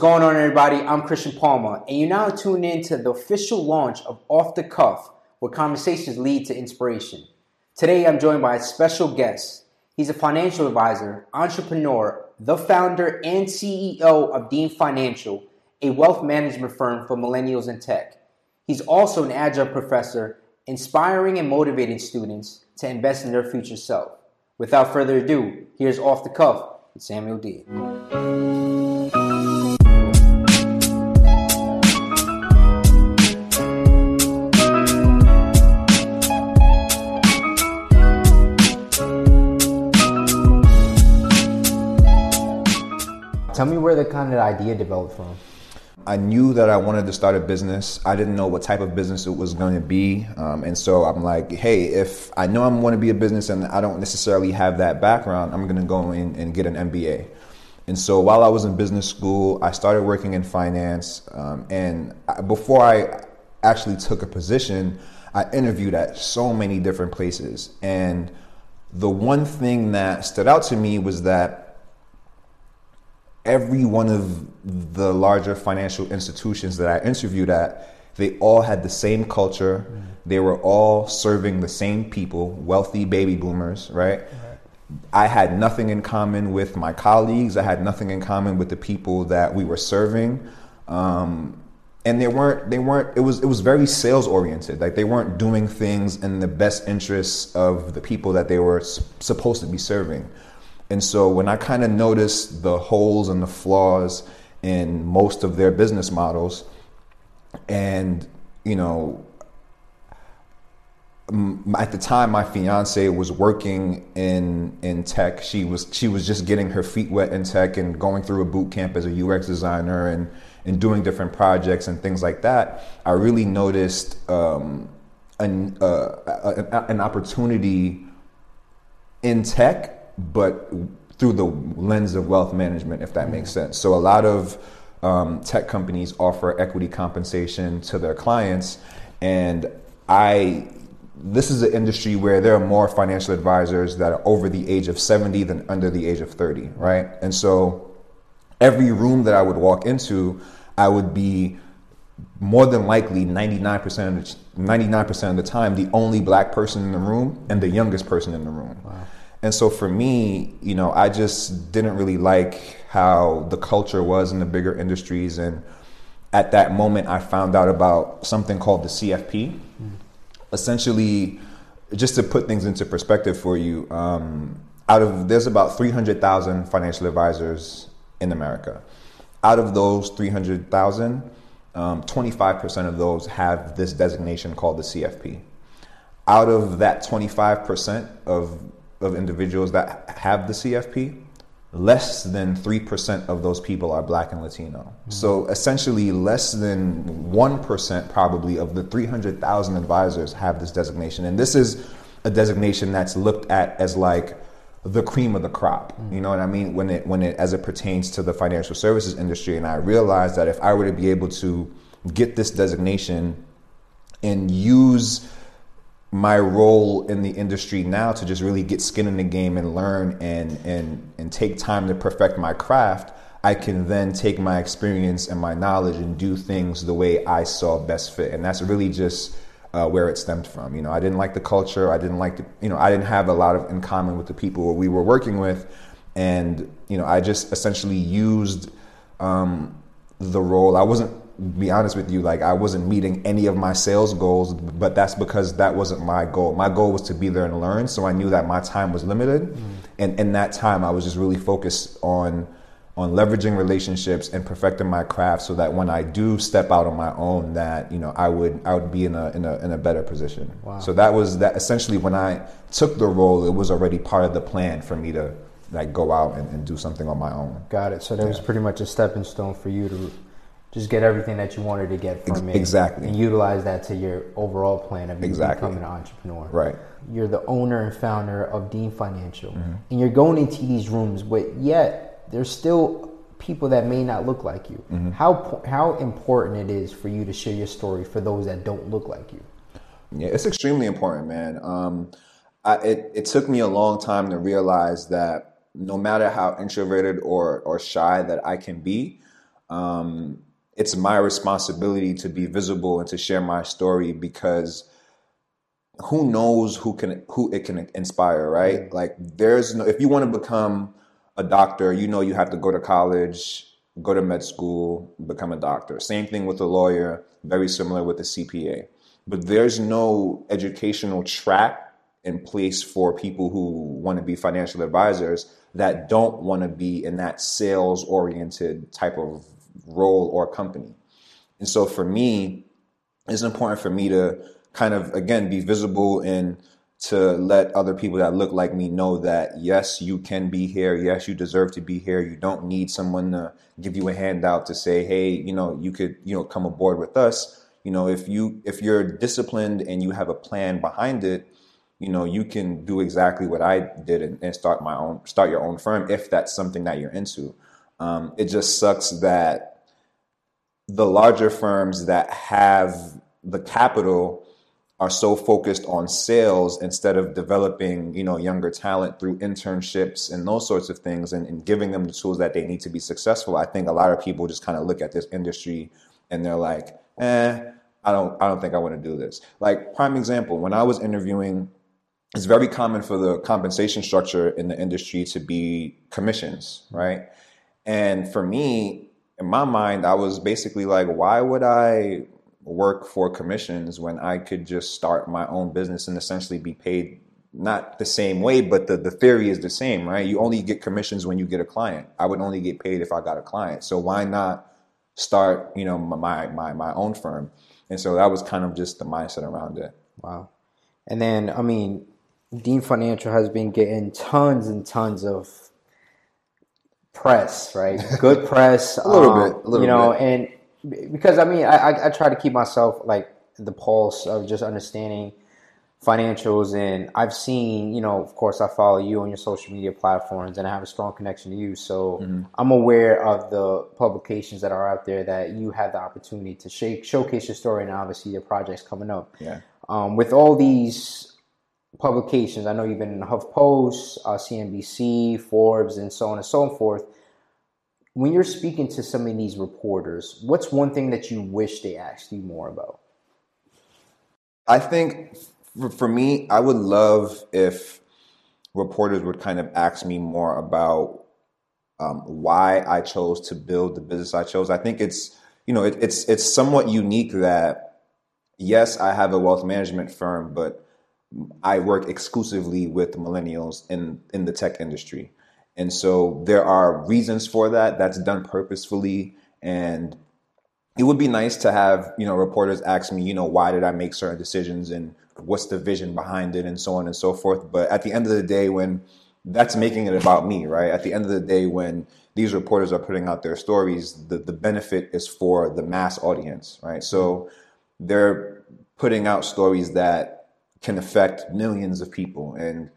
What's going on, everybody? I'm Christian Palmer, and you're now tuned in to the official launch of Off the Cuff, where conversations lead to inspiration. Today, I'm joined by a special guest. He's a financial advisor, entrepreneur, the founder and CEO of Deane Financial, a wealth management firm for millennials in tech. He's also an adjunct professor, inspiring and motivating students to invest in their future self. Without further ado, here's Off the Cuff with Samuel Deane. The idea developed from. I knew that I wanted to start a business. I didn't know what type of business it was going to be. Um, and so I'm like, hey, if I know I'm going to be a business and I don't necessarily have that background, I'm going to go in and get an MBA. And so while I was in business school, I started working in finance. Um, and before I actually took a position, I interviewed at so many different places. And the one thing that stood out to me was that every one of the larger financial institutions that I interviewed at, they all had the same culture. Mm. They were all serving the same people, wealthy baby boomers, right? I had nothing in common with my colleagues. I had nothing in common with the people that we were serving. Um, and they weren't they weren't it was it was very sales oriented like they weren't doing things in the best interests of the people that they were supposed to be serving and so when I kind of noticed the holes and the flaws in most of their business models, and you know, at the time my fiance was working in in tech. She was she was just getting her feet wet in tech and going through a boot camp as a UX designer and and doing different projects and things like that. I really noticed um, an uh, an opportunity in tech but through the lens of wealth management, if that mm-hmm. makes sense. So a lot of um, tech companies offer equity compensation to their clients, and I. This is an industry where there are more financial advisors that are over the age of 70 than under the age of 30, right? And so every room that I would walk into, I would be more than likely 99% of the, 99% of the time the only black person in the room and the youngest person in the room. Wow. And so for me, you know, I just didn't really like how the culture was in the bigger industries. And at that moment, I found out about something called the CFP. Mm. Essentially, just to put things into perspective for you, um, out of there's about 300,000 financial advisors in America. Out of those 300,000, um, 25% of those have this designation called the CFP. Out of that 25% of of individuals that have the CFP, less than 3% of those people are black and Latino. Mm-hmm. So essentially, less than 1% probably of the 300,000 advisors have this designation. And this is a designation that's looked at as like the cream of the crop. Mm-hmm. You know what I mean? When it, when it, as it pertains to the financial services industry. And I realized that if I were to be able to get this designation and use my role in the industry now to just really get skin in the game and learn and and and take time to perfect my craft i can then take my experience and my knowledge and do things the way i saw best fit. And that's really just uh, where it stemmed from. You know i didn't like the culture. I didn't like the, you know i didn't have a lot of in common with the people we were working with. And you know i just essentially used um, the role. I wasn't be honest with you, like I wasn't meeting any of my sales goals, but that's because that wasn't my goal. My goal was to be there and learn, so I knew that my time was limited, mm. and in that time, I was just really focused on on leveraging relationships and perfecting my craft, so that when I do step out on my own, that you know I would I would be in a in a in a better position. Wow. So that was that. Essentially, when I took the role, it was already part of the plan for me to like go out and, and do something on my own. Got it. So that yeah. was pretty much a stepping stone for you to just get everything that you wanted to get from it. Exactly. And utilize that to your overall plan of exactly. becoming an entrepreneur. Right. You're the owner and founder of Deane Financial. Mm-hmm. And you're going into these rooms, but yet there's still people that may not look like you. Mm-hmm. How how important it is for you to share your story for those that don't look like you. Yeah, it's extremely important, man. Um, I, it it took me a long time to realize that no matter how introverted or or shy that I can be, um, it's my responsibility to be visible and to share my story because who knows who can who it can inspire, right? Like there's no if you want to become a doctor, you know you have to go to college, go to med school, become a doctor. Same thing with a lawyer, very similar with a CPA. But there's no educational track in place for people who want to be financial advisors that don't want to be in that sales oriented type of role or company. And so for me, it's important for me to kind of again be visible and to let other people that look like me know that yes, you can be here. Yes, you deserve to be here. You don't need someone to give you a handout to say, hey, you know, you could, you know, come aboard with us. You know, if you if you're disciplined and you have a plan behind it, you know, you can do exactly what I did and, and start my own, start your own firm if that's something that you're into. Um, it just sucks that the larger firms that have the capital are so focused on sales instead of developing, you know, younger talent through internships and those sorts of things and, and giving them the tools that they need to be successful. I think a lot of people just kind of look at this industry and they're like, eh, I don't I don't think I want to do this. Like prime example, when I was interviewing it's very common for the compensation structure in the industry to be commissions, right? And for me, in my mind, I was basically like, why would I work for commissions when I could just start my own business and essentially be paid not the same way, but the, the theory is the same, right? You only get commissions when you get a client. I would only get paid if I got a client. So why not start, you know, my my my own firm? And so that was kind of just the mindset around it. Wow. And then I mean, Deane Financial has been getting tons and tons of press, right? Good press, a little um, bit, a little you know, bit. and because I mean, I, I, I try to keep myself like the pulse of just understanding financials, and I've seen, you know, of course, I follow you on your social media platforms, and I have a strong connection to you, so mm-hmm. I'm aware of the publications that are out there that you have the opportunity to shake, showcase your story, and obviously your projects coming up. Yeah. Um, with all these publications. I know you've been in HuffPost, uh, CNBC, Forbes, and so on and so forth. When you're speaking to some of these reporters, what's one thing that you wish they asked you more about? I think for me, I would love if reporters would kind of ask me more about um, why I chose to build the business I chose. I think it's you know it, it's it's somewhat unique that yes, I have a wealth management firm, but I work exclusively with millennials in in the tech industry. And so there are reasons for that. That's done purposefully. And it would be nice to have, you know, reporters ask me, you know, why did I make certain decisions and what's the vision behind it and so on and so forth. But at the end of the day, when that's making it about me, right? At the end of the day, when these reporters are putting out their stories, the, the benefit is for the mass audience, right? So they're putting out stories that can affect millions of people. And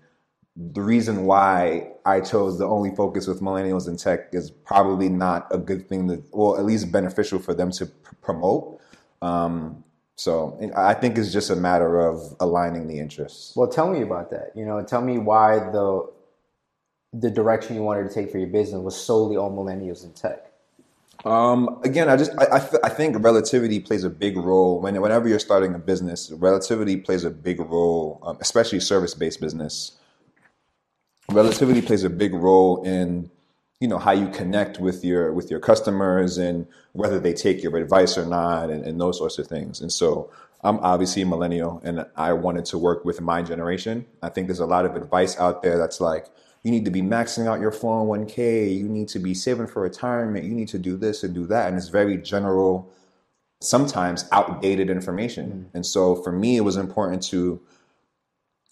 the reason why I chose to only focus with millennials in tech is probably not a good thing to, well, at least beneficial for them to pr- promote. Um, so I think it's just a matter of aligning the interests. Well, tell me about that. You know, tell me why the the direction you wanted to take for your business was solely on millennials in tech. Um, again, I just I, I, think relativity plays a big role when whenever you're starting a business. Relativity plays a big role, um, especially service based business. Relativity plays a big role in you know how you connect with your with your customers and whether they take your advice or not and, and those sorts of things. And so I'm obviously a millennial and I wanted to work with my generation. I think there's a lot of advice out there that's like you need to be maxing out your 401k, you need to be saving for retirement, you need to do this and do that. And it's very general, sometimes outdated information. Mm-hmm. And so for me, it was important to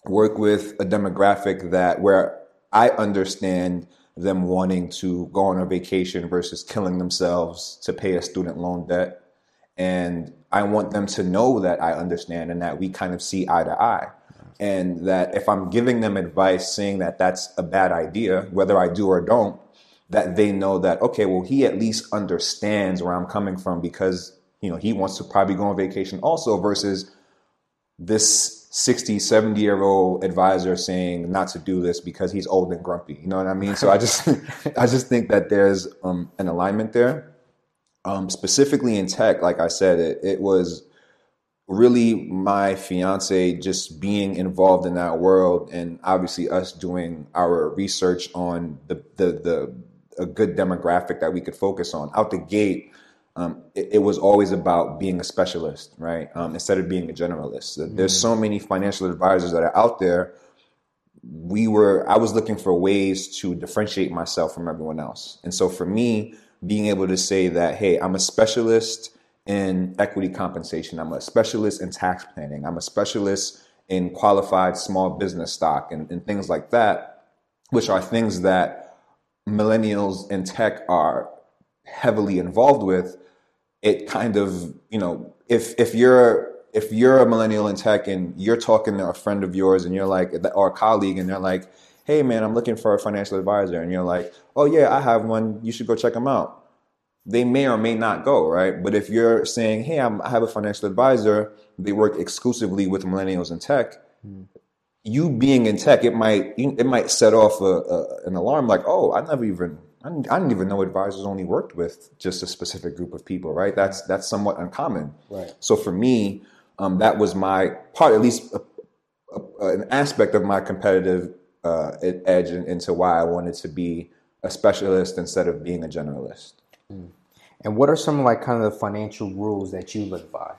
work with a demographic that where I understand them wanting to go on a vacation versus killing themselves to pay a student loan debt. And I want them to know that I understand and that we kind of see eye to eye and that if I'm giving them advice saying that that's a bad idea, whether I do or don't, that they know that okay, well, he at least understands where I'm coming from because you know he wants to probably go on vacation also versus this 60 70 year old advisor saying not to do this because he's old and grumpy. You know what i mean? So i just i just think that there's um, an alignment there. Um, specifically in tech, like I said, it, it was really my fiance just being involved in that world and obviously us doing our research on the the, the a good demographic that we could focus on. Out the gate um, it, it, was always about being a specialist right? Um, instead of being a generalist. Mm-hmm. there's so many financial advisors that are out there. We were i was looking for ways to differentiate myself from everyone else. And so for me being able to say that hey i'm a specialist in equity compensation. I'm a specialist in tax planning. I'm a specialist in qualified small business stock and, and things like that, which are things that millennials in tech are heavily involved with. It kind of, you know, if if you're if you're a millennial in tech and you're talking to a friend of yours and you're like or a colleague and they're like, "Hey man, I'm looking for a financial advisor," and you're like, "Oh yeah, I have one. You should go check them out." They may or may not go, right? But if you're saying, hey, I'm, i have a financial advisor, they work exclusively with millennials in tech, mm. you being in tech, it might it might set off a, a, an alarm like, oh, I never even I didn't, even know advisors only worked with just a specific group of people, right? That's that's somewhat uncommon. Right. So for me, um, that was my part, at least a, an aspect of my competitive uh, edge into why I wanted to be a specialist instead of being a generalist. Mm. And what are some like kind of the financial rules that you live by?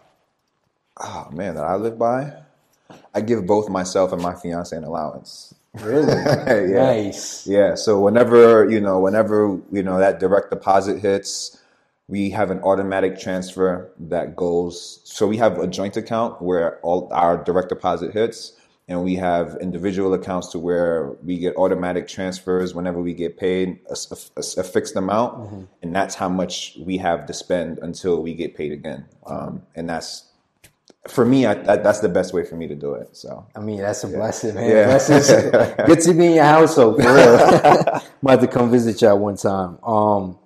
Oh man, that I live by. I give both myself and my fiance an allowance. Really? yeah. Nice. Yeah. So whenever you know, whenever you know that direct deposit hits, we have an automatic transfer that goes. So we have a joint account where all our direct deposit hits, and we have individual accounts to where we get automatic transfers whenever we get paid a, a, a fixed amount mm-hmm. and that's how much we have to spend until we get paid again um, and that's for me I, that, that's the best way for me to do it so i mean that's a yeah. blessing man yeah. good to be in your household for real might have to come visit you at one time um,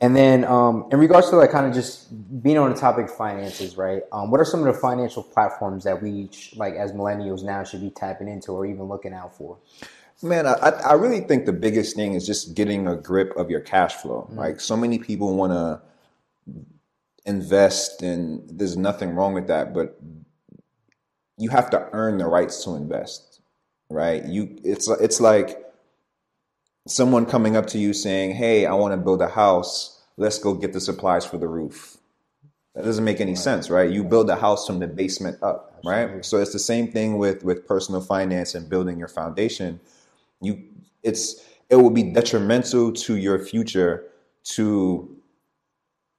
and then, um, in regards to like kind of just being on the topic of finances, right? Um, what are some of the financial platforms that we like as millennials now should be tapping into or even looking out for? Man, I, I really think the biggest thing is just getting a grip of your cash flow. Mm-hmm. Like so many people want to invest, and there's nothing wrong with that, but you have to earn the rights to invest, right? You, it's it's like someone coming up to you saying, Hey, I want to build a house. Let's go get the supplies for the roof. That doesn't make any sense, right? You build a house from the basement up, right? So it's the same thing with with personal finance and building your foundation. You it's it will be detrimental to your future to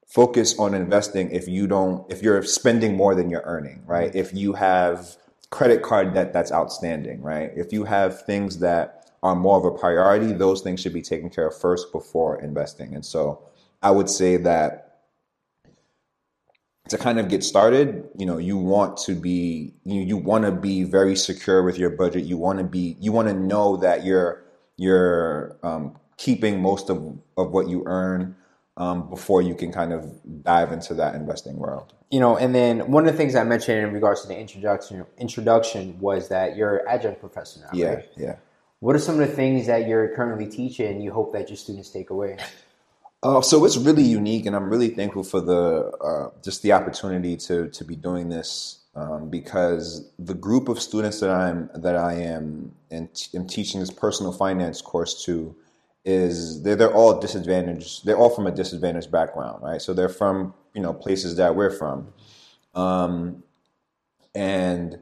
focus on investing if you don't if you're spending more than you're earning, right? If you have credit card debt that's outstanding, right? If you have things that are more of a priority, those things should be taken care of first before investing. And so I would say that to kind of get started, you know, you want to be you you want to be very secure with your budget. You want to be you want to know that you're you're um, keeping most of of what you earn um, before you can kind of dive into that investing world. You know, and then one of the things I mentioned in regards to the introduction introduction was that you're adjunct professor now. Yeah, right? yeah. What are some of the things that you're currently teaching and you hope that your students take away? Uh, so it's really unique, and I'm really thankful for the uh, just the opportunity to to be doing this um, because the group of students that I'm that I am and am teaching this personal finance course to is they're they're all disadvantaged. They're all from a disadvantaged background, right? So they're from you know places that we're from, um, and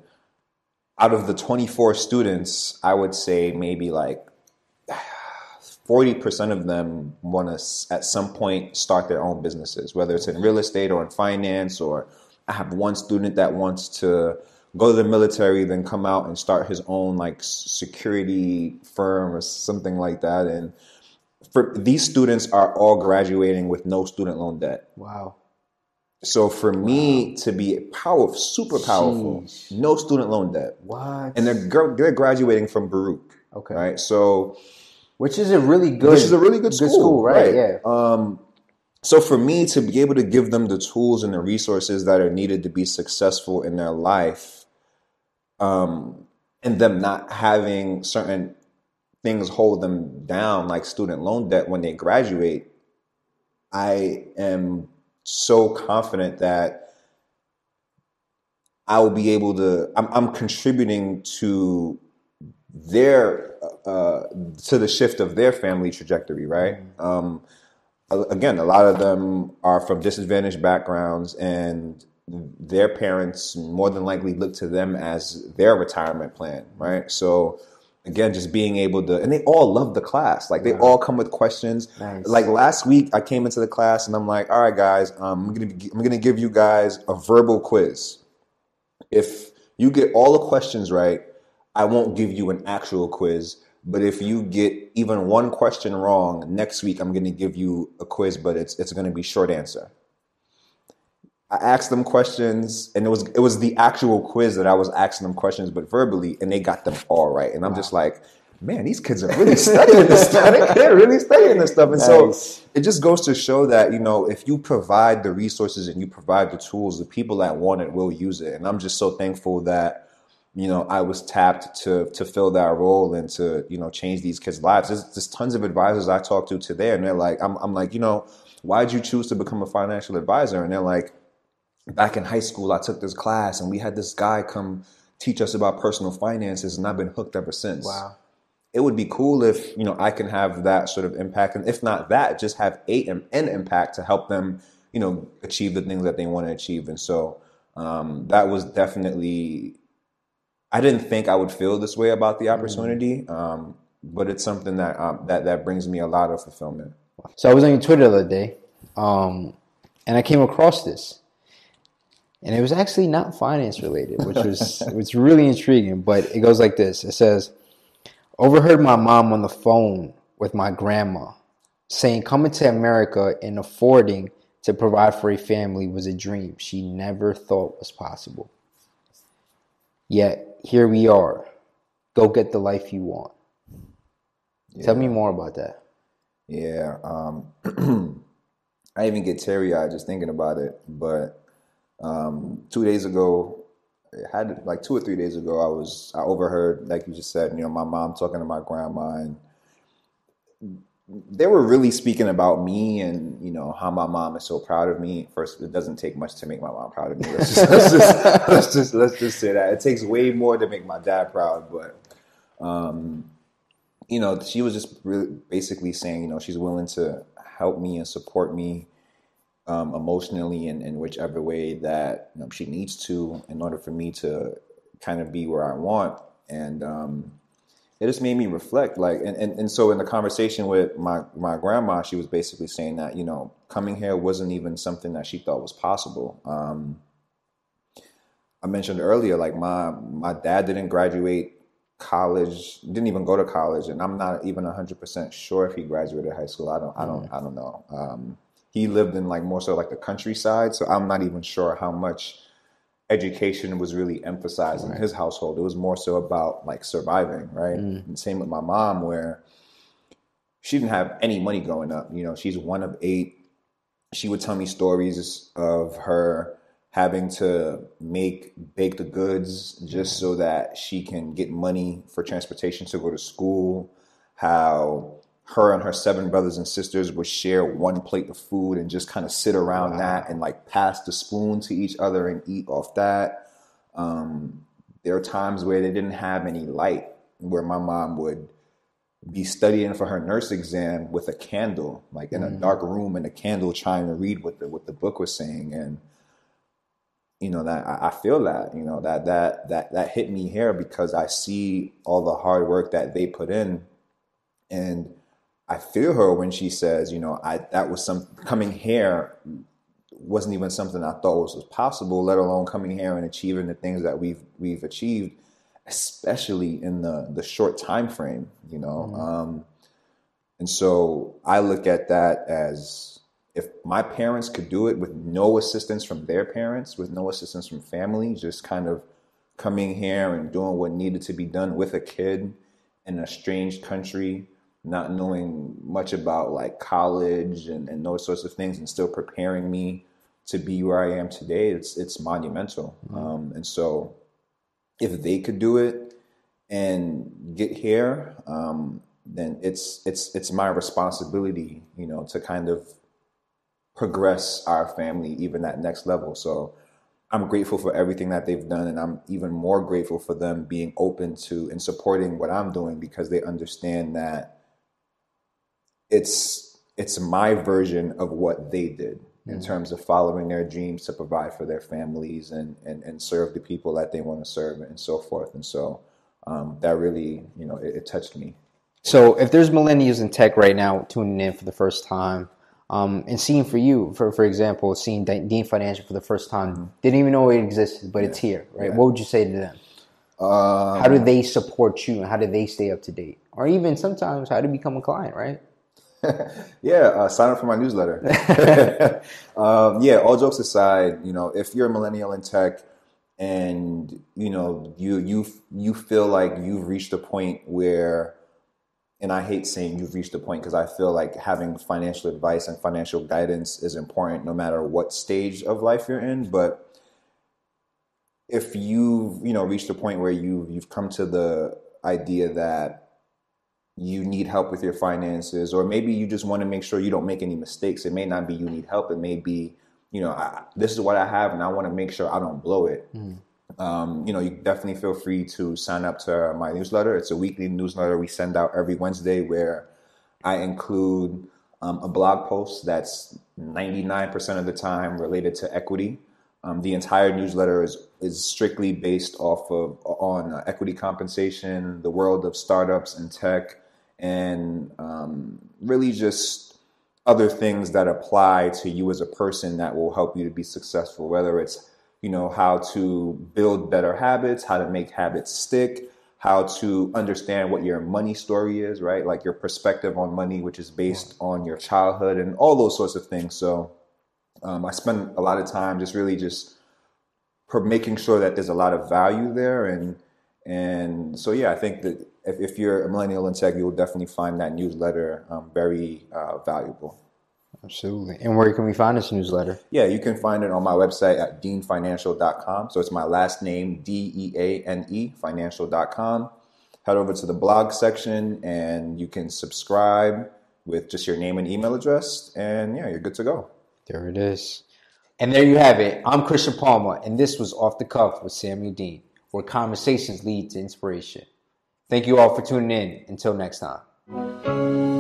out of the 24 students, I would say maybe like 40% of them want to at some point start their own businesses, whether it's in real estate or in finance, or I have one student that wants to go to the military, then come out and start his own like security firm or something like that. And for these students are all graduating with no student loan debt. Wow. So for me to be powerful, super powerful, no student loan debt. What? And they're they're graduating from Baruch. Okay. Right. So, which is a really good, which is a really good, good school, school, right? right? Yeah. Um, so for me to be able to give them the tools and the resources that are needed to be successful in their life, um, and them not having certain things hold them down like student loan debt when they graduate I am so confident that I will be able to. I'm, I'm contributing to their uh, to the shift of their family trajectory, right? Um, again, a lot of them are from disadvantaged backgrounds, and their parents more than likely look to them as their retirement plan, right? So again, just being able to, and they all love the class. Like they Wow. all come with questions. Nice. Like last week, I came into the class and I'm like, all right, guys, um, I'm gonna be, I'm gonna give you guys a verbal quiz. If you get all the questions right, I won't give you an actual quiz. But if you get even one question wrong, next week I'm gonna give you a quiz, but it's it's gonna be short answer. I asked them questions, and it was it was the actual quiz that I was asking them questions, but verbally, and they got them all right. And I'm just like, man, these kids are really studying this stuff. They're really studying this stuff, and so it just goes to show that you know if you provide the resources and you provide the tools, the people that want it will use it. And I'm just so thankful that you know I was tapped to to fill that role and to you know change these kids' lives. There's, there's tons of advisors I talk to today, and they're like, I'm I'm like, you know, why'd you choose to become a financial advisor? And they're like back in high school, I took this class and we had this guy come teach us about personal finances, and I've been hooked ever since. Wow. It would be cool if you know I can have that sort of impact, and if not that, just have a an impact to help them, you know, achieve the things that they want to achieve. And so um, that was definitely. I didn't think I would feel this way about the opportunity, um, but it's something that um, that that brings me a lot of fulfillment. So I was on your Twitter the other day, um, and I came across this, and it was actually not finance related, which was which really intriguing. But it goes like this: It says, "Overheard my mom on the phone with my grandma, saying coming to America and affording to provide for a family was a dream she never thought was possible. Yet here we are. Go get the life you want." Tell me more about that. Yeah, um, I even get teary eyed just thinking about it. But um, two days ago, had like two or three days ago, I was I overheard, like you just said, you know, my mom talking to my grandma, and they were really speaking about me and you know how my mom is so proud of me. First, it doesn't take much to make my mom proud of me. Let's just let's just let's just, let's just say that it takes way more to make my dad proud, but. Um, you know, she was just really basically saying, you know, she's willing to help me and support me um, emotionally in, in whichever way that you know, she needs to in order for me to kind of be where I want. And um, it just made me reflect. Like, and, and, and so in the conversation with my, my grandma, she was basically saying that, you know, coming here wasn't even something that she thought was possible. Um, I mentioned earlier, like my, my dad didn't graduate college didn't even go to college and i'm not even 100% sure if he graduated high school i don't i don't i don't know um, he lived in like more so like the countryside so i'm not even sure how much education was really emphasized in his household. It was more so about like surviving right? Mm. And same with my mom where she didn't have any money growing up you know she's one of eight. She would tell me stories of her having to make bake the goods just so that she can get money for transportation to go to school how her and her seven brothers and sisters would share one plate of food and just kind of sit around that and like pass the spoon to each other and eat off that. Um, there are times where they didn't have any light where my mom would be studying for her nurse exam with a candle like in a dark room and a candle trying to read what the what the book was saying. And you know that I, I feel that you know that that that that hit me here because I see all the hard work that they put in, and I feel her when she says, you know, I that was some coming here wasn't even something I thought was, was possible, let alone coming here and achieving the things that we've we've achieved, especially in the the short time frame, you know. Um, and so I look at that as if my parents could do it with no assistance from their parents, with no assistance from family, just kind of coming here and doing what needed to be done with a kid in a strange country, not knowing much about like college and, and those sorts of things, and still preparing me to be where I am today, it's it's monumental. Um, and so, if they could do it and get here, um, then it's it's it's my responsibility, you know, to kind of progress our family even that next level. So I'm grateful for everything that they've done, and I'm even more grateful for them being open to and supporting what I'm doing because they understand that it's it's my version of what they did in mm. terms of following their dreams to provide for their families and, and, and serve the people that they want to serve and so forth. And so um, that really, you know, it, it, touched me. So if there's millennials in tech right now tuning in for the first time um, and seeing for you, for, for example, seeing Deane Financial for the first time, mm-hmm. didn't even know it existed, but yeah. it's here, right? Yeah. What would you say to them? Um, how do they support you and how do they stay up to date? Or even sometimes how to become a client, right? yeah, uh, sign up for my newsletter. um, yeah, all jokes aside, you know, if you're a millennial in tech and you know you you you feel like you've reached a point where, and I hate saying you've reached a point because I feel like having financial advice and financial guidance is important no matter what stage of life you're in, but if you've you know reached a point where you you've come to the idea that you need help with your finances, or maybe you just want to make sure you don't make any mistakes. It may not be you need help. It may be, you know, I, this is what I have, and I want to make sure I don't blow it. Mm. Um, you know, you definitely feel free to sign up to my newsletter. It's a weekly newsletter we send out every Wednesday where I include um, a blog post that's 99% of the time related to equity. Um, the entire newsletter is is strictly based off of on uh, equity compensation, the world of startups and tech, and um, really just other things that apply to you as a person that will help you to be successful, whether it's you know how to build better habits, how to make habits stick, how to understand what your money story is, right? Like your perspective on money, which is based on your childhood and all those sorts of things. So um, I spend a lot of time just really just making sure that there's a lot of value there and and so yeah, I think that if, if you're a millennial in tech, you'll definitely find that newsletter um, very uh, valuable. Absolutely. And where can we find this newsletter? Yeah, you can find it on my website at deanefinancial.com. So it's my last name, D E A N E, financial.com. Head over to the blog section and you can subscribe with just your name and email address. And yeah, you're good to go. There it is. And there you have it. I'm Christian Palmer, and this was Off the Cuff with Samuel Deane, where conversations lead to inspiration. Thank you all for tuning in. Until next time.